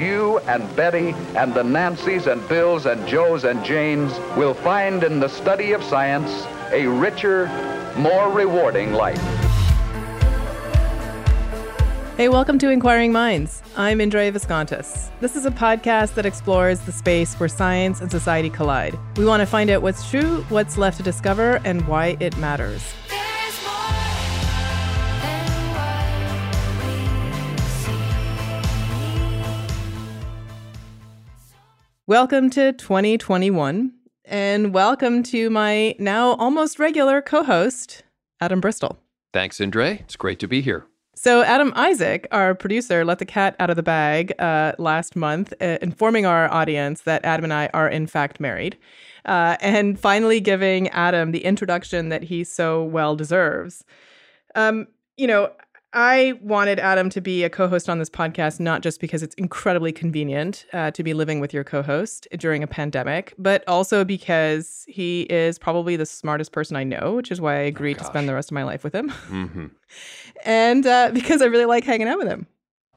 You and Betty and the Nancys and Bills and Joes and Janes will find in the study of science a richer, more rewarding life. Hey, welcome to Inquiring Minds. I'm Indre Viskontas. This is a podcast that explores the space where science and society collide. We want to find out what's true, what's left to discover, and why it matters. Welcome to 2021, and welcome to my now almost regular co host, Adam Bristol. Thanks, Indre. It's great to be here. So, Adam Isaac, our producer, let the cat out of the bag uh, last month, uh, informing our audience that Adam and I are in fact married, uh, and finally giving Adam the introduction that he so well deserves. Um, you know, I wanted Adam to be a co host on this podcast, not just because it's incredibly convenient uh, to be living with your co host during a pandemic, but also because he is probably the smartest person I know, which is why I agreed oh, to spend the rest of my life with him. Mm-hmm. and uh, because I really like hanging out with him.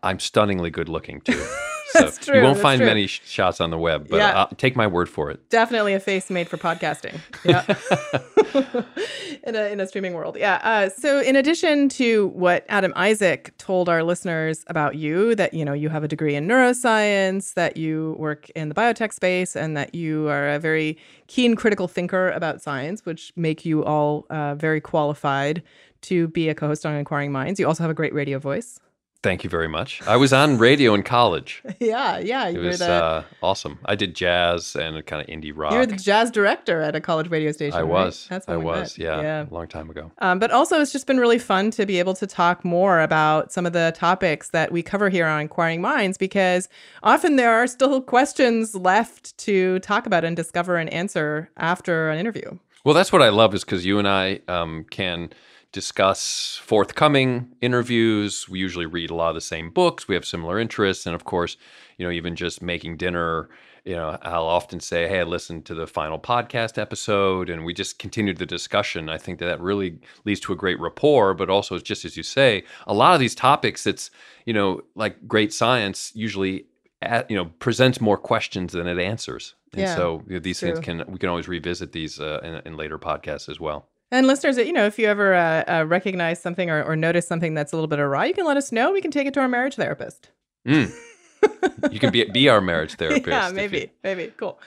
I'm stunningly good looking, too. So true, you won't find true. many sh- shots on the web, but yeah. take my word for it. Definitely a face made for podcasting. Yeah. in, a, in a streaming world. Yeah. Uh, so in addition to what Adam Isaac told our listeners about you, that, you know, you have a degree in neuroscience, that you work in the biotech space, and that you are a very keen critical thinker about science, which make you all uh, very qualified to be a co-host on Inquiring Minds. You also have a great radio voice. Thank you very much. I was on radio in college. yeah, yeah. It was the, uh, awesome. I did jazz and kind of indie rock. You were the jazz director at a college radio station. I was. Right? That's I met. was. Yeah, yeah, a long time ago. Um, but also, it's just been really fun to be able to talk more about some of the topics that we cover here on Inquiring Minds because often there are still questions left to talk about and discover and answer after an interview. Well, that's what I love is because you and I um, can – discuss forthcoming interviews. We usually read a lot of the same books. We have similar interests. And of course, you know, even just making dinner, you know, I'll often say, Hey, I listened to the final podcast episode and we just continued the discussion. I think that that really leads to a great rapport, but also just as you say, a lot of these topics, it's, you know, like great science usually, at, you know, presents more questions than it answers. And yeah, so you know, these things can, we can always revisit these uh, in, in later podcasts as well. And listeners, you know, if you ever uh, uh, recognize something or, or, notice something that's a little bit awry, you can let us know. We can take it to our marriage therapist. Mm. you can be be our marriage therapist. yeah, maybe, you... maybe. Cool.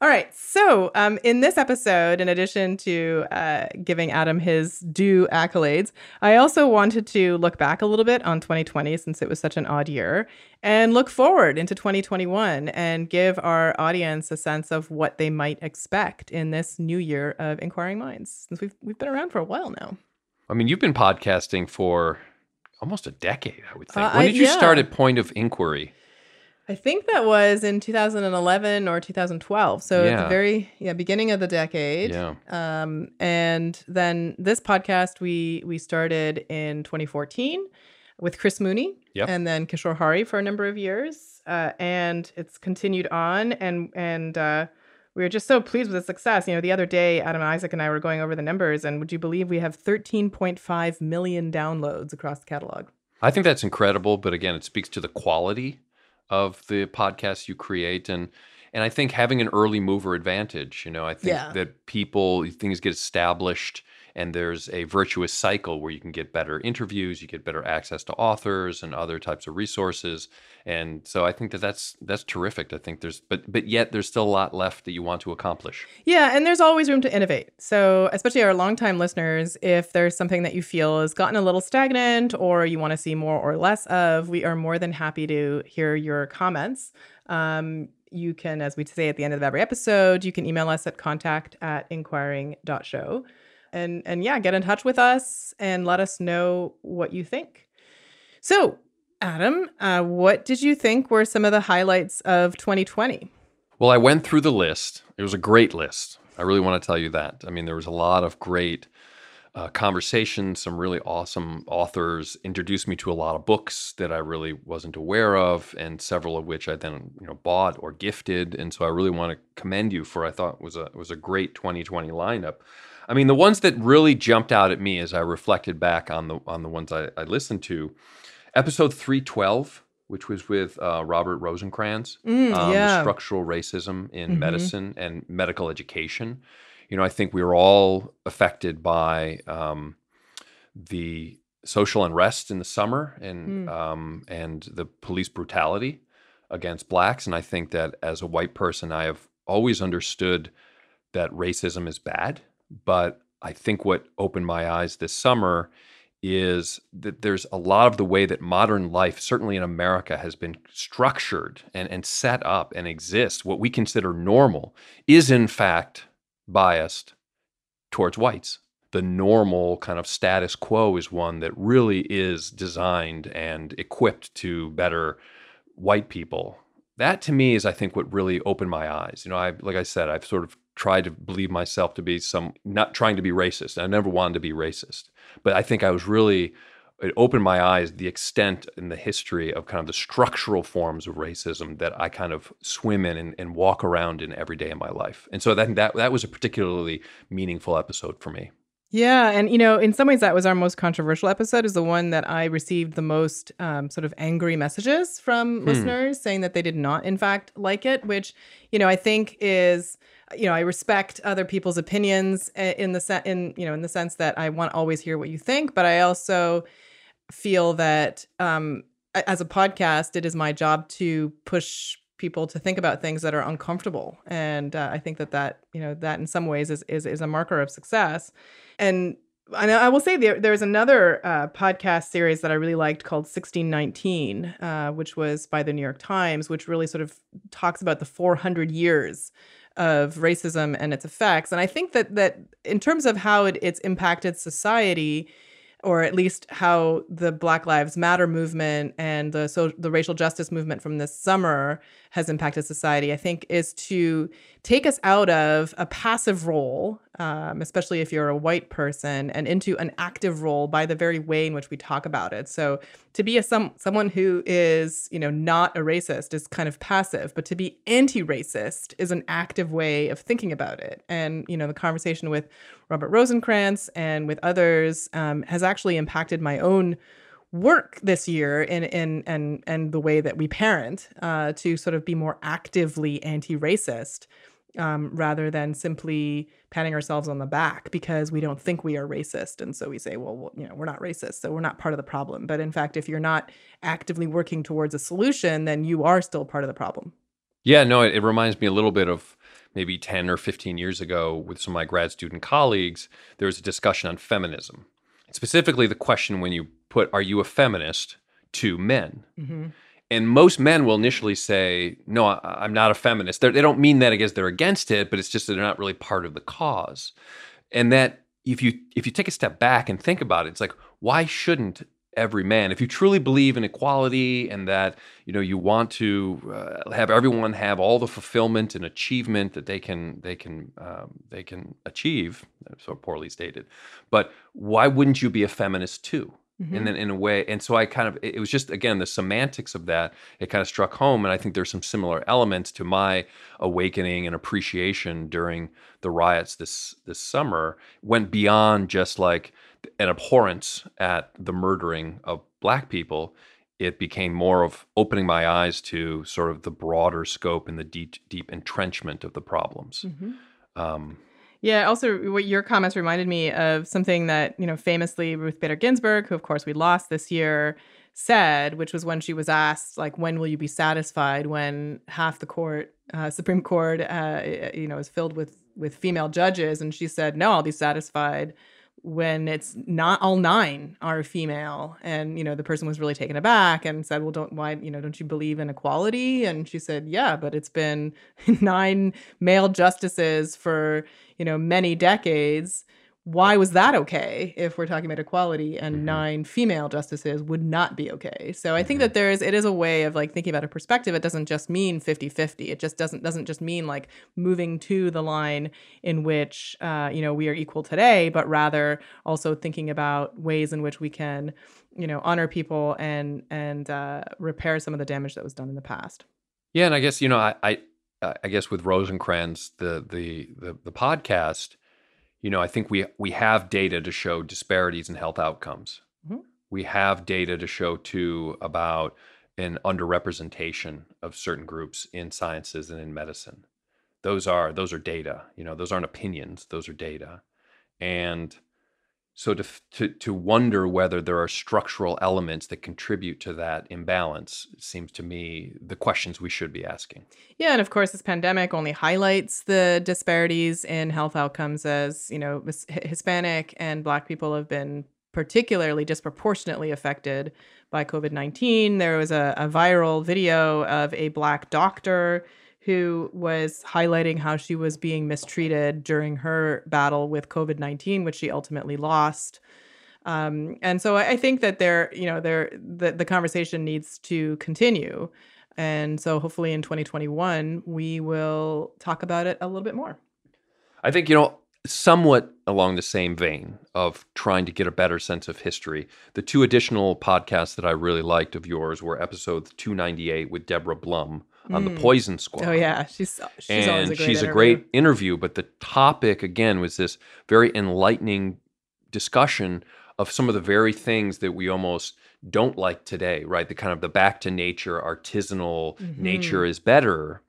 All right. So, um, in this episode, in addition to uh, giving Adam his due accolades, I also wanted to look back a little bit on 2020 since it was such an odd year and look forward into 2021 and give our audience a sense of what they might expect in this new year of Inquiring Minds since we've, we've been around for a while now. I mean, you've been podcasting for almost a decade, I would think. Uh, when did you yeah. start at Point of Inquiry? I think that was in 2011 or 2012. So yeah. at the very yeah beginning of the decade. Yeah. Um, and then this podcast we we started in 2014 with Chris Mooney yep. and then Kishore Hari for a number of years, uh, and it's continued on and and. Uh, we were just so pleased with the success. You know, the other day, Adam and Isaac and I were going over the numbers, and would you believe we have 13.5 million downloads across the catalog? I think that's incredible, but again, it speaks to the quality of the podcasts you create and and I think having an early mover advantage, you know, I think yeah. that people things get established and there's a virtuous cycle where you can get better interviews, you get better access to authors and other types of resources. And so I think that that's that's terrific. I think there's but but yet there's still a lot left that you want to accomplish. Yeah, and there's always room to innovate. So, especially our longtime listeners, if there's something that you feel has gotten a little stagnant or you want to see more or less of, we are more than happy to hear your comments. Um, you can, as we say at the end of every episode, you can email us at contact at inquiring.show. And, and yeah, get in touch with us and let us know what you think. So, Adam, uh, what did you think were some of the highlights of 2020? Well, I went through the list. It was a great list. I really want to tell you that. I mean, there was a lot of great uh, conversations. Some really awesome authors introduced me to a lot of books that I really wasn't aware of, and several of which I then you know bought or gifted. And so I really want to commend you for I thought was a was a great 2020 lineup. I mean, the ones that really jumped out at me as I reflected back on the on the ones I, I listened to, episode 312 which was with uh, Robert Rosenkranz, Mm, um, yeah. structural racism in Mhm. medicine and medical education. You know, I think we were all affected by um, the social unrest in the summer and Mm. um, and the police brutality against blacks. And I think that as a white person, I have always understood that racism is bad. But I think what opened my eyes this summer is that there's a lot of the way that modern life, certainly in America, has been structured and, and set up and exists, what we consider normal, is in fact biased towards whites. The normal kind of status quo is one that really is designed and equipped to better white people. That to me is, I think, what really opened my eyes. You know, I like I said, I've sort of tried to believe myself to be some not trying to be racist. I never wanted to be racist, but I think I was really it opened my eyes the extent and the history of kind of the structural forms of racism that I kind of swim in and, and walk around in every day of my life. And so that that that was a particularly meaningful episode for me. Yeah, and you know, in some ways, that was our most controversial episode. Is the one that I received the most um, sort of angry messages from listeners saying that they did not, in fact, like it. Which you know, I think is you know, I respect other people's opinions uh, in the se- in you know in the sense that I want to always hear what you think, but I also feel that um, as a podcast, it is my job to push people to think about things that are uncomfortable, and uh, I think that that you know that in some ways is is, is a marker of success. And and I will say there there's another uh, podcast series that I really liked called 1619, uh, which was by the New York Times, which really sort of talks about the 400 years of racism and its effects. And I think that that in terms of how it, it's impacted society, or at least how the Black Lives Matter movement and the so the racial justice movement from this summer has impacted society, I think is to take us out of a passive role, um, especially if you're a white person, and into an active role by the very way in which we talk about it. So to be a some someone who is you know not a racist is kind of passive, but to be anti-racist is an active way of thinking about it. And you know the conversation with Robert Rosenkrantz and with others um, has actually impacted my own work this year in in and and the way that we parent uh, to sort of be more actively anti-racist um, rather than simply patting ourselves on the back because we don't think we are racist and so we say well, well you know we're not racist so we're not part of the problem but in fact if you're not actively working towards a solution then you are still part of the problem Yeah, no, it, it reminds me a little bit of maybe 10 or 15 years ago with some of my grad student colleagues. There was a discussion on feminism. Specifically, the question when you put, Are you a feminist to men? And most men will initially say, No, I, I'm not a feminist. They're, they don't mean that because they're against it, but it's just that they're not really part of the cause. And that if you if you take a step back and think about it, it's like, why shouldn't every man, if you truly believe in equality and that you know you want to uh, have everyone have all the fulfillment and achievement that they can they can um, they can achieve, so poorly stated, but why wouldn't you be a feminist too? And then in a way, and so I kind of, it was just again the semantics of that. It kind of struck home, and I think there's some similar elements to my awakening and appreciation during the riots this this summer. Went beyond just like an abhorrence at the murdering of black people. It became more of opening my eyes to sort of the broader scope and the deep deep entrenchment of the problems. Um, Yeah, also what your comments reminded me of something that, you know, famously Ruth Bader Ginsburg, who of course we lost this year, said, which was when she was asked, like, when will you be satisfied when half the court, uh, Supreme Court, uh, you know, is filled with with female judges, and she said, no, I'll be satisfied when it's not all nine are female and you know the person was really taken aback and said well don't why you know don't you believe in equality? And she said yeah but it's been nine male justices for you know many decades why was that okay if we're talking about equality and mm-hmm. nine female justices would not be okay so i think mm-hmm. that there is it is a way of like thinking about a perspective it doesn't just mean 50-50 it just doesn't doesn't just mean like moving to the line in which uh, you know we are equal today but rather also thinking about ways in which we can you know honor people and and uh, repair some of the damage that was done in the past yeah and i guess you know i i, I guess with rosenkranz the the the, the podcast you know, I think we we have data to show disparities in health outcomes. Mm-hmm. We have data to show too about an underrepresentation of certain groups in sciences and in medicine. Those are those are data. You know, those aren't opinions. Those are data, and so to, to, to wonder whether there are structural elements that contribute to that imbalance seems to me the questions we should be asking. Yeah, and of course, this pandemic only highlights the disparities in health outcomes as you know, Hispanic and Black people have been particularly disproportionately affected by COVID nineteen. There was a, a viral video of a Black doctor who was highlighting how she was being mistreated during her battle with COVID 19, which she ultimately lost. Um, and so I, think that there, you know, there the, the conversation needs to continue. And so hopefully in 2021, we will talk about it a little bit more. I think, you know, somewhat along the same vein of trying to get a better sense of history, the two additional podcasts that I really liked of yours were episodes 298 with Deborah Blum on mm. the Poison Squad. Oh yeah, she's she's and always a great she's interview. a great interview. But the topic again was this very enlightening discussion of some of the very things that we almost don't like today. Right, the kind of the back to nature, artisanal mm-hmm. nature is better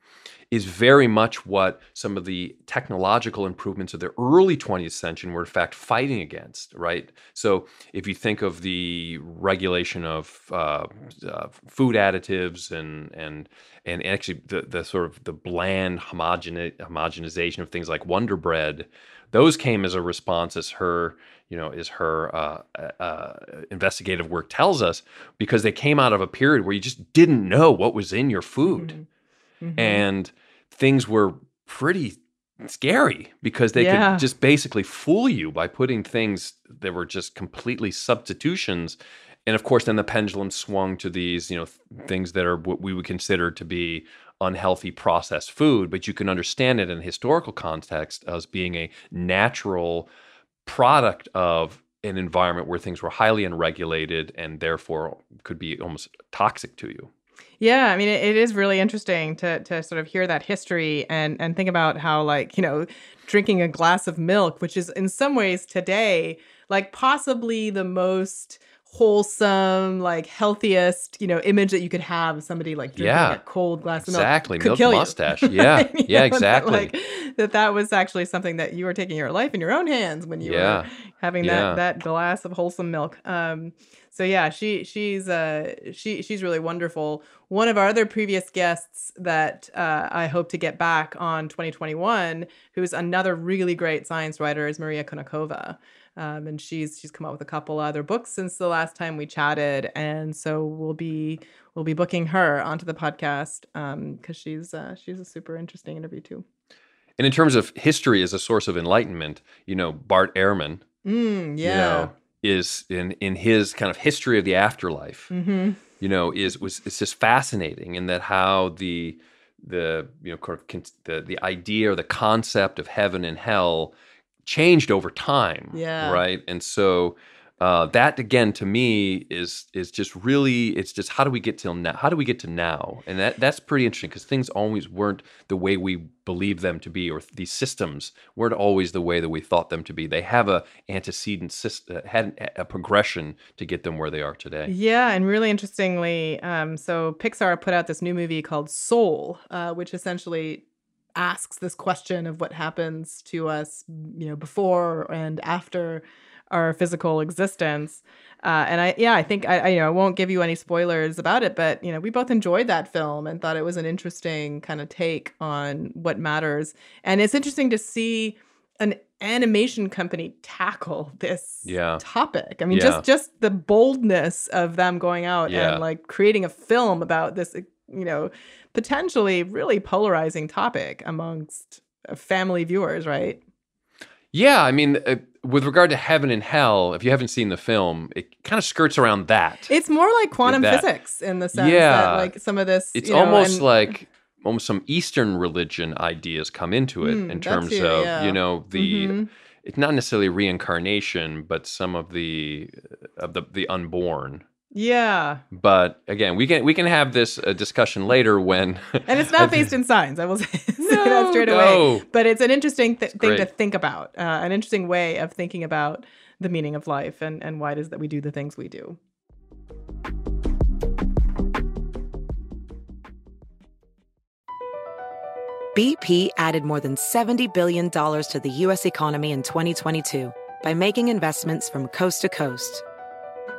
is very much what some of the technological improvements of the early 20th century were in fact fighting against right so if you think of the regulation of uh, uh, food additives and and and actually the, the sort of the bland homogenization of things like wonder bread those came as a response as her you know is her uh, uh, uh investigative work tells us because they came out of a period where you just didn't know what was in your food mm-hmm. Mm-hmm. And things were pretty scary because they yeah. could just basically fool you by putting things that were just completely substitutions and of course then the pendulum swung to these you know th- things that are what we would consider to be unhealthy processed food but you can understand it in a historical context as being a natural product of an environment where things were highly unregulated and therefore could be almost toxic to you yeah, I mean, it, it is really interesting to to sort of hear that history and and think about how like you know drinking a glass of milk, which is in some ways today like possibly the most wholesome, like healthiest, you know, image that you could have of somebody like drinking yeah, a cold glass of milk. Exactly, milk mustache. Yeah, yeah, exactly. That, like that that was actually something that you were taking your life in your own hands when you yeah. were having that that glass of wholesome milk. Um, so yeah, she she's uh she she's really wonderful. One of our other previous guests that uh, I hope to get back on 2021, who's another really great science writer, is Maria Konnikova. Um, and she's she's come out with a couple other books since the last time we chatted, and so we'll be we'll be booking her onto the podcast because um, she's uh, she's a super interesting interview too. And in terms of history as a source of enlightenment, you know Bart Ehrman, mm, yeah, you know, is in in his kind of history of the afterlife. Mm-hmm. You know, is was it's just fascinating in that how the the you know the the idea or the concept of heaven and hell changed over time. Yeah. Right. And so uh, that again to me is is just really it's just how do we get till now how do we get to now and that that's pretty interesting because things always weren't the way we believe them to be or these systems weren't always the way that we thought them to be they have a antecedent system uh, had a progression to get them where they are today yeah and really interestingly um, so pixar put out this new movie called soul uh, which essentially asks this question of what happens to us, you know, before and after our physical existence. Uh, and I, yeah, I think I, I, you know, I won't give you any spoilers about it, but you know, we both enjoyed that film and thought it was an interesting kind of take on what matters. And it's interesting to see an animation company tackle this yeah. topic. I mean, Yeah. just just the boldness of them going out Yeah. and like creating a film about this, you know, potentially really polarizing topic amongst uh, family viewers, right? Yeah, I mean, uh, with regard to heaven and hell, if you haven't seen the film, it kind of skirts around that. It's more like quantum that. physics in the sense Yeah. that like some of this it's you know, almost and- like almost some Eastern religion ideas come into it Mm, in terms of yeah. you know the Mhm. it's not necessarily reincarnation, but some of the of the the unborn. Yeah. But again, we can we can have this uh, discussion later when And it's not based in science. I will say, say that straight no. away. But it's an interesting th- thing to think about, uh, an interesting way of thinking about the meaning of life and, and why it is that we do the things we do. BP added more than $70 billion to the U.S. economy in 2022 by making investments from coast to coast.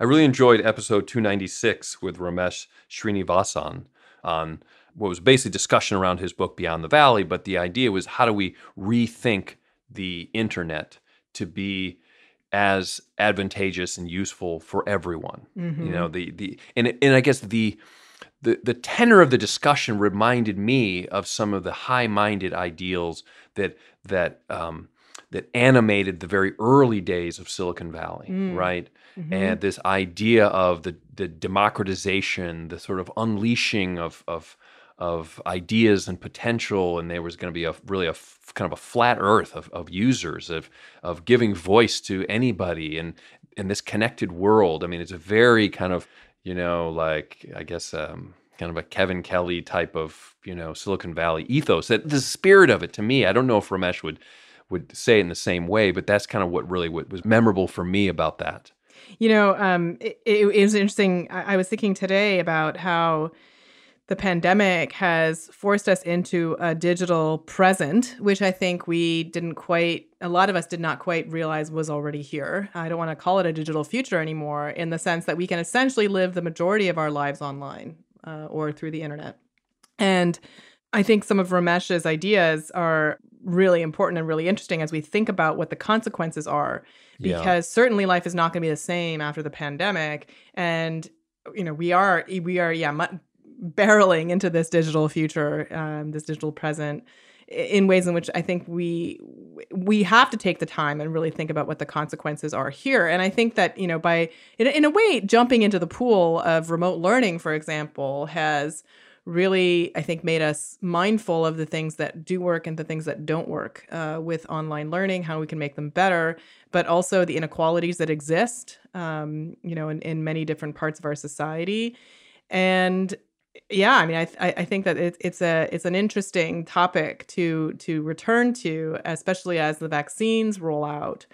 I really enjoyed episode 296 with Ramesh Srinivasan on what was basically discussion around his book Beyond the Valley, but the idea was how do we rethink the internet to be as advantageous and useful for everyone. You know, the the and and I guess the the the tenor of the discussion reminded me of some of the high-minded ideals that that um, that animated the very early days of Silicon Valley, right? And this idea of the the democratization, the sort of unleashing of of of ideas and potential, and there was going to be a really a f- kind of a flat earth of, of users of of giving voice to anybody and in this connected world. I mean, it's a very kind of you know like I guess um, kind of a Kevin Kelly type of you know Silicon Valley ethos. That the spirit of it to me, I don't know if Ramesh would would say it in the same way, but that's kind of what really what was memorable for me about that. You know, um, it, it, it was interesting. I, I was thinking today about how the pandemic has forced us into a digital present, which I think we didn't quite, a lot of us did not quite realize was already here. I don't want to call it a digital future anymore in the sense that we can essentially live the majority of our lives online uh, or through the internet. And I think some of Ramesh's ideas are really important and really interesting as we think about what the consequences are. Yeah. Because certainly life is not going to be the same after the pandemic. And, you know, we are, we are, yeah, mu- barreling into this digital future, um, this digital present in ways in which I think we we have to take the time and really think about what the consequences are here. And I think that you know by in, in a way jumping into the pool of remote learning, for example, has really I think made us mindful of the things that do work and the things that don't work uh, with online learning, how we can make them better, but also the inequalities that exist, um, you know, in, in many different parts of our society. And yeah, I mean, I I, I think that it, it's a it's an interesting topic to to return to, especially as the vaccines roll out.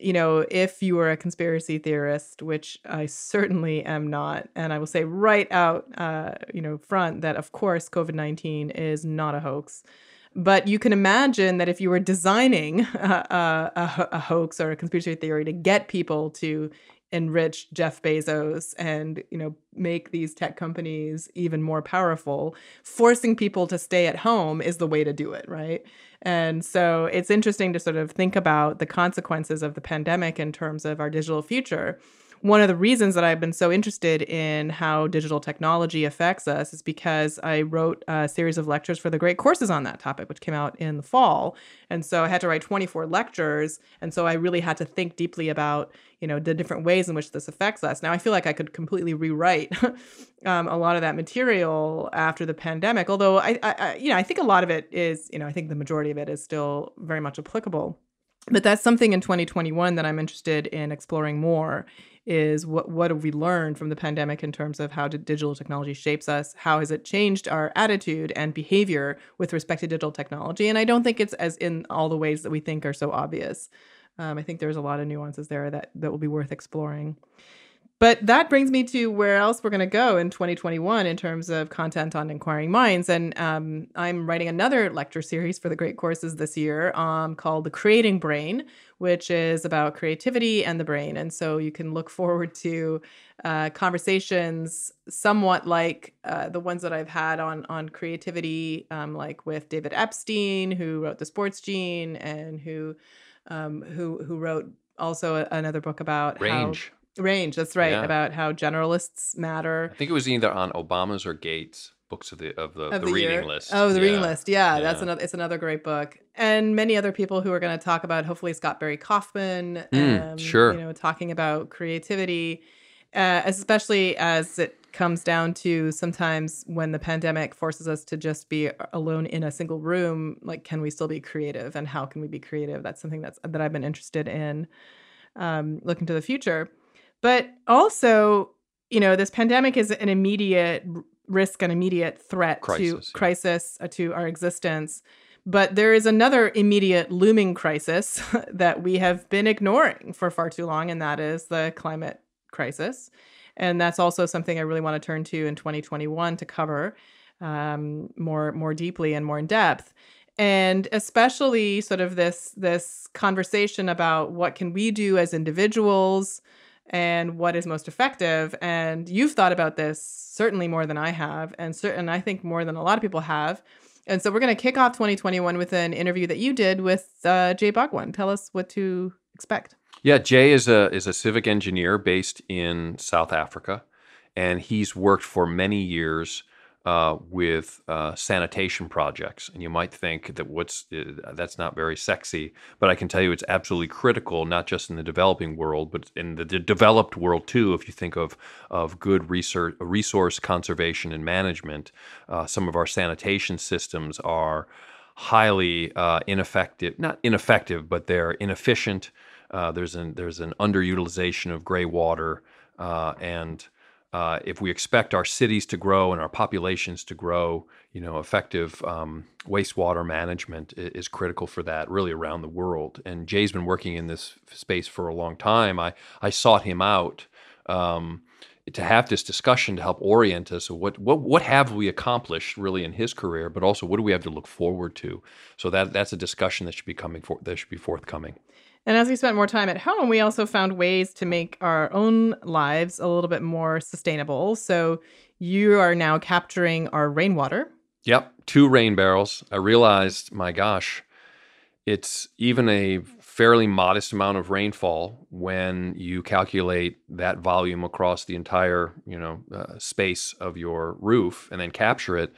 You know, if you are a conspiracy theorist, which I certainly am not, and I will say right out, uh, you know, front that of course COVID nineteen is not a hoax. But you can imagine that if you were designing a, a, a hoax or a conspiracy theory to get people to enrich Jeff Bezos and you know make these tech companies even more powerful. Forcing people to stay at home is the way to do it right? And so it's interesting to sort of think about the consequences of the pandemic in terms of our digital future one of the reasons that I've been so interested in how digital technology affects us is because I wrote a series of lectures for the great courses on that topic, which came out in the fall. And so I had to write 24 lectures. And so I really had to think deeply about, you know, the different ways in which this affects us. Now I feel like I could completely rewrite um, a lot of that material after the pandemic, although I, I, you know, I think a lot of it is, you know, I think the majority of it is still very much applicable but that's something in 2021 that I'm interested in exploring more is what what have we learned from the pandemic in terms of how digital technology shapes us? How has it changed our attitude and behavior with respect to digital technology? And i don't think it's as in all the ways that we think are so obvious. Um, i think there's a lot of nuances there that that will be worth exploring but that brings me to where else we're going to go in 2021 in terms of content on inquiring minds. And um, I'm writing another lecture series for the great courses this year um, called The Creating Brain, which is about creativity and the brain. And so you can look forward to uh, conversations somewhat like uh, the ones that I've had on, on creativity, um, like with David Epstein, who wrote The Sports Gene and who, um, who, who wrote also another book about range. Range, that's right, Yeah. about how generalists matter. I think it was either on Obama's or Gates books of the of the, of the, reading year. list. Oh, the reading list. Yeah, that's another. It's another great book, and many other people who are going to talk about. Hopefully, Scott Barry Kaufman. Mm, um, sure. You know, talking about creativity, uh, especially as it comes down to sometimes when the pandemic forces us to just be alone in a single room. Like, can we still be creative, and how can we be creative? That's something that's that I've been interested in. Um, looking to the future, but also, you know, this pandemic is an immediate risk, an immediate threat Crisis, to crisis uh, to our existence. But there is another immediate looming crisis that we have been ignoring for far too long, and that is the climate crisis. And that's also something I really want to turn to in 2021 to cover um, more more deeply and more in depth. And especially sort of this this conversation about what can we do as individuals and what is most effective. And you've thought about this certainly more than I have, and certain I think more than a lot of people have. And so we're going to kick off 2021 with an interview that you did with uh, Jay Bhagwan. Tell us what to expect. Yeah, Jay is a is a civic engineer based in South Africa, and he's worked for many years uh, with uh, sanitation projects. And you might think that what's uh, that's not very sexy, but I can tell you it's absolutely critical, not just in the developing world, but in the, the developed world too. If you think of of good research, resource conservation and management, uh, some of our sanitation systems are highly uh, ineffective. Not ineffective, but they're inefficient. Uh, there's an there's an underutilization of gray water, and uh, if we expect our cities to grow and our populations to grow, you know, effective um, wastewater management i- is critical for that, really around the world. And Jay's been working in this space for a long time. I I sought him out. Um, to have this discussion to help orient us what, what what have we accomplished really in his career, but also what do we have to look forward to. So that that's a discussion that should be coming for that should be forthcoming. And as we spent more time at home, we also found ways to make our own lives a little bit more sustainable. So you are now capturing our rainwater. Yep, two rain barrels. I realized, my gosh, it's even a fairly modest amount of rainfall when you calculate that volume across the entire, you know, uh, space of your roof and then capture it.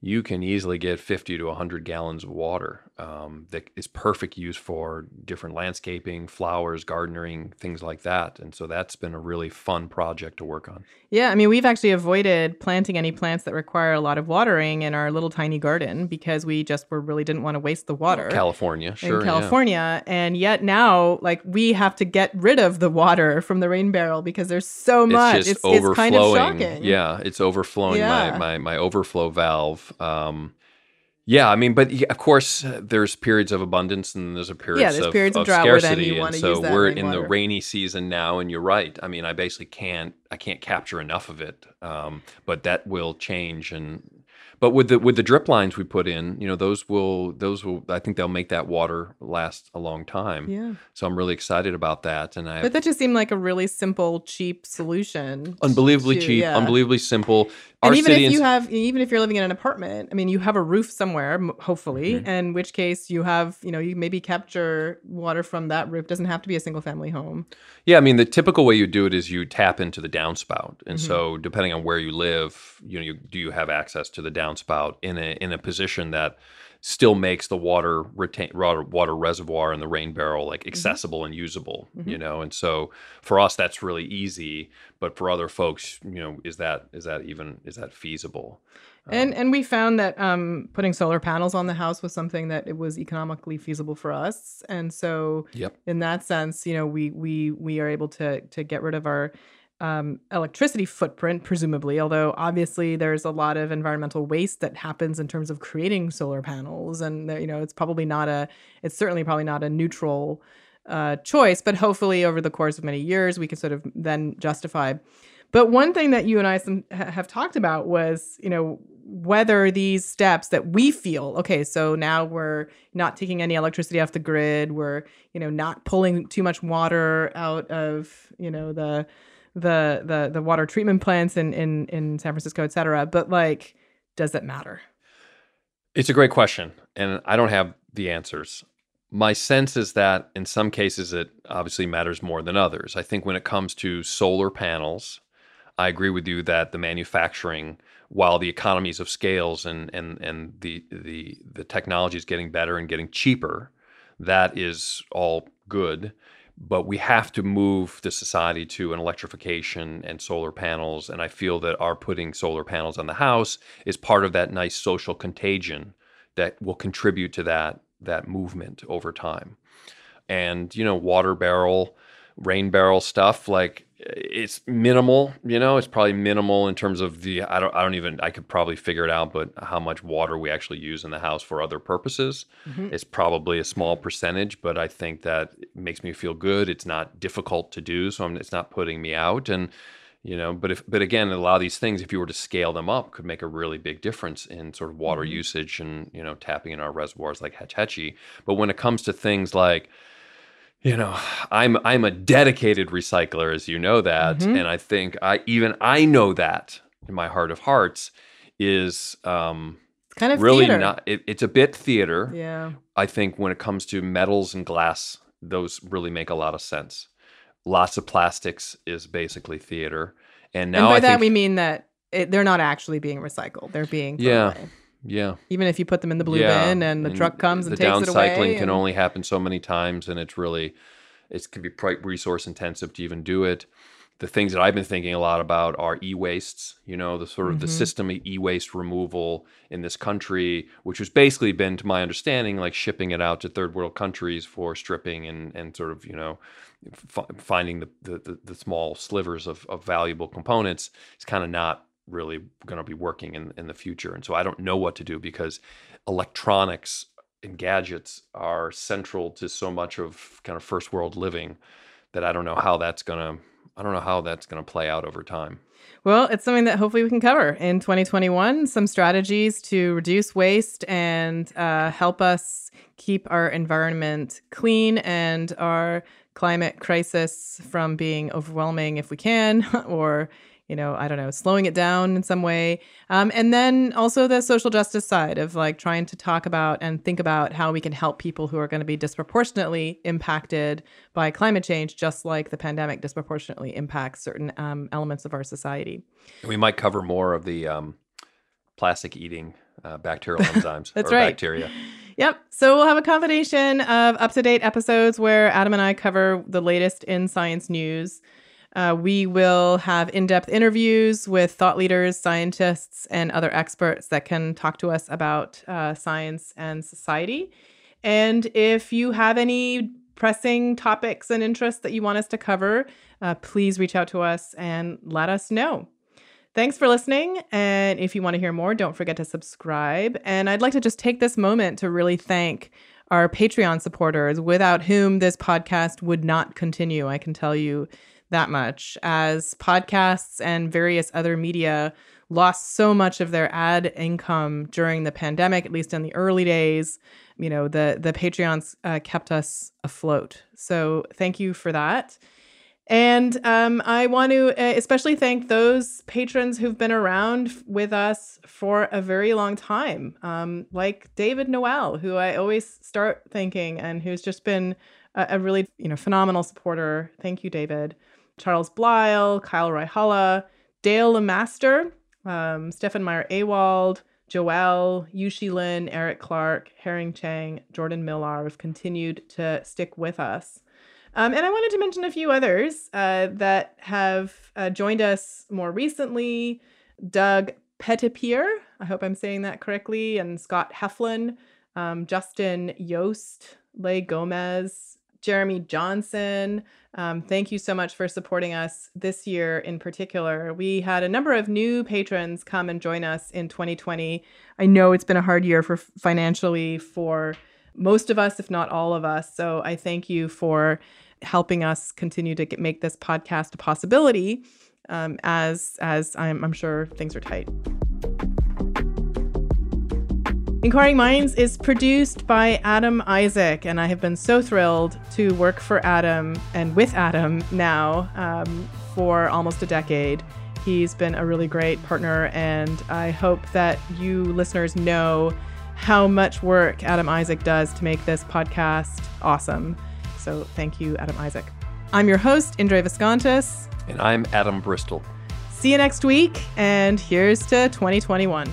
You can easily get 50 to 100 gallons of water um, that is perfect use for different landscaping, flowers, gardening, things like that. And so that's been a really fun project to work on. Yeah, I mean, we've actually avoided planting any plants that require a lot of watering in our little tiny garden because we just were really didn't want to waste the water. California, sure. In California. Yeah. And yet now, like, we have to get rid of the water from the rain barrel because there's so much. It's, it's, it's kind of shocking. Yeah, it's overflowing Yeah. my, my, my overflow valve. Um, yeah, I mean, but of course, there's periods of abundance and there's a periods there's of, periods of of drought scarcity, and so we're in the rainy season now. And you're right. I mean, I basically can't I can't capture enough of it, um, but that will change. And but with the with the drip lines we put in, you know, those will those will I think they'll make that water last a long time. Yeah. So I'm really excited about that. And I But that just seemed like a really simple, cheap solution. unbelievably to- cheap, yeah. unbelievably simple. And even if you have, even if you're living in an apartment, I mean, you have a roof somewhere, hopefully, Mm-hmm. in which case you have, you know, you maybe capture water from that roof. Doesn't have to be a single family home. Yeah, I mean the typical way you do it is you tap into the downspout, and Mhm. so depending on where you live, you know, you, do you have access to the downspout in a in a position that still makes the water retain water, water reservoir and the rain barrel like accessible and usable, you Mhm. know, and so for us that's really easy, but for other folks, you know, is that is that even is that feasible? And and we found that um, putting solar panels on the house was something that it was economically feasible for us. And so, Yep. in that sense, you know, we we we are able to to get rid of our um, electricity footprint, presumably. Although obviously there's a lot of environmental waste that happens in terms of creating solar panels, and you know, it's probably not a, it's certainly probably not a neutral uh, choice. But hopefully, over the course of many years, we can sort of then justify. But one thing that you and I some, ha- have talked about was, you know, whether these steps that we feel, okay, so now we're not taking any electricity off the grid, we're, you know, not pulling too much water out of, you know, the the the the water treatment plants in in in San Francisco, et cetera. But like, does it matter? It's a great question, and I don't have the answers. My sense is that in some cases it obviously matters more than others. I think when it comes to solar panels, I agree with you that the manufacturing, while the economies of scales and and and the the the technology is getting better and getting cheaper, that is all good. But we have to move the society to an electrification and solar panels. And I feel that our putting solar panels on the house is part of that nice social contagion that will contribute to that that movement over time. And you know, water barrel, rain barrel stuff like it's minimal. You know, it's probably minimal in terms of the I don't I don't even I could probably figure it out, but how much water we actually use in the house for other purposes. Mhm. It's probably a small percentage, but I think that makes me feel good. It's not difficult to do, so I'm, it's not putting me out. And you know, but if but again, a lot of these things, if you were to scale them up, could make a really big difference in sort of water Mhm. usage and you know tapping in our reservoirs like Hetch Hetchy. But when it comes to things like you know, I'm I'm a dedicated recycler, as you know that, Mhm. and I think I even I know that in my heart of hearts is um, it's Kind of really theater. not. It, it's a bit theater. Yeah. I think when it comes to metals and glass, those really make a lot of sense. Lots of plastics is basically theater, and now and by I that we mean that it, they're not actually being recycled; they're being Yeah. away. Yeah. Even if you put them in the blue Yeah, bin and the truck comes and the takes it away, downcycling can and- only happen so many times, and it's really it can be quite resource intensive to even do it. The things that I've been thinking a lot about are e-wastes. You know, the sort of the Mhm. system of e-waste removal in this country, which has basically been, to my understanding, like shipping it out to third world countries for stripping and and sort of you know f- finding the, the the the small slivers of, of valuable components. It's kind of not really going to be working in, in the future. And so I don't know what to do because electronics and gadgets are central to so much of kind of first world living that I don't know how that's going to I don't know how that's going to play out over time. Well, it's something that hopefully we can cover in 2021. Some strategies to reduce waste and uh, help us keep our environment clean and our climate crisis from being overwhelming if we can, or, you know, I don't know, slowing it down in some way. Um, and then also the social justice side of like trying to talk about and think about how we can help people who are going to be disproportionately impacted by climate change, just like the pandemic disproportionately impacts certain um, elements of our society. We might cover more of the um, plastic eating uh, bacterial enzymes That's or right. bacteria. Yep. So we'll have a combination of up to date episodes where Adam and I cover the latest in science news. Uh, we will have in depth interviews with thought leaders, scientists, and other experts that can talk to us about uh, science and society. And if you have any pressing topics and interests that you want us to cover, uh, please reach out to us and let us know. Thanks for listening. And if you want to hear more, don't forget to subscribe. And I'd like to just take this moment to really thank our Patreon supporters, without whom this podcast would not continue. I can tell you that much. As podcasts and various other media lost so much of their ad income during the pandemic, at least in the early days, you know, the the Patreons uh, kept us afloat. So thank you for that. And um, I want to uh, especially thank those patrons who've been around with us for a very long time, um, like David Noel, who I always start thanking and who's just been a, a really you know phenomenal supporter. Thank you, David. Charles Blyle, Kyle Ryhala, Dale Lemaster, um, Stefan Meyer Awald, Joel, Yushi Lin, Eric Clark, Herring Chang, Jordan Millar have continued to stick with us. Um, and I wanted to mention a few others uh, that have uh, joined us more recently Doug Pettipier, I hope I'm saying that correctly, and Scott Heflin, um, Justin Yost, Leigh Gomez, Jeremy Johnson. Um, thank you so much for supporting us this year in particular. We had a number of new patrons come and join us in 2020. I know it's been a hard year for financially for most of us, if not all of us. So I thank you for helping us continue to get, make this podcast a possibility um, as as I'm, I'm sure things are tight. Inquiring Minds is produced by Adam Isaac, and I have been so thrilled to work for Adam and with Adam now um, for almost a decade. He's been a really great partner, and I hope that you listeners know how much work Adam Isaac does to make this podcast awesome. So thank you, Adam Isaac. I'm your host, Indre Viskontas. And I'm Adam Bristol. See you next week, and here's to 2021.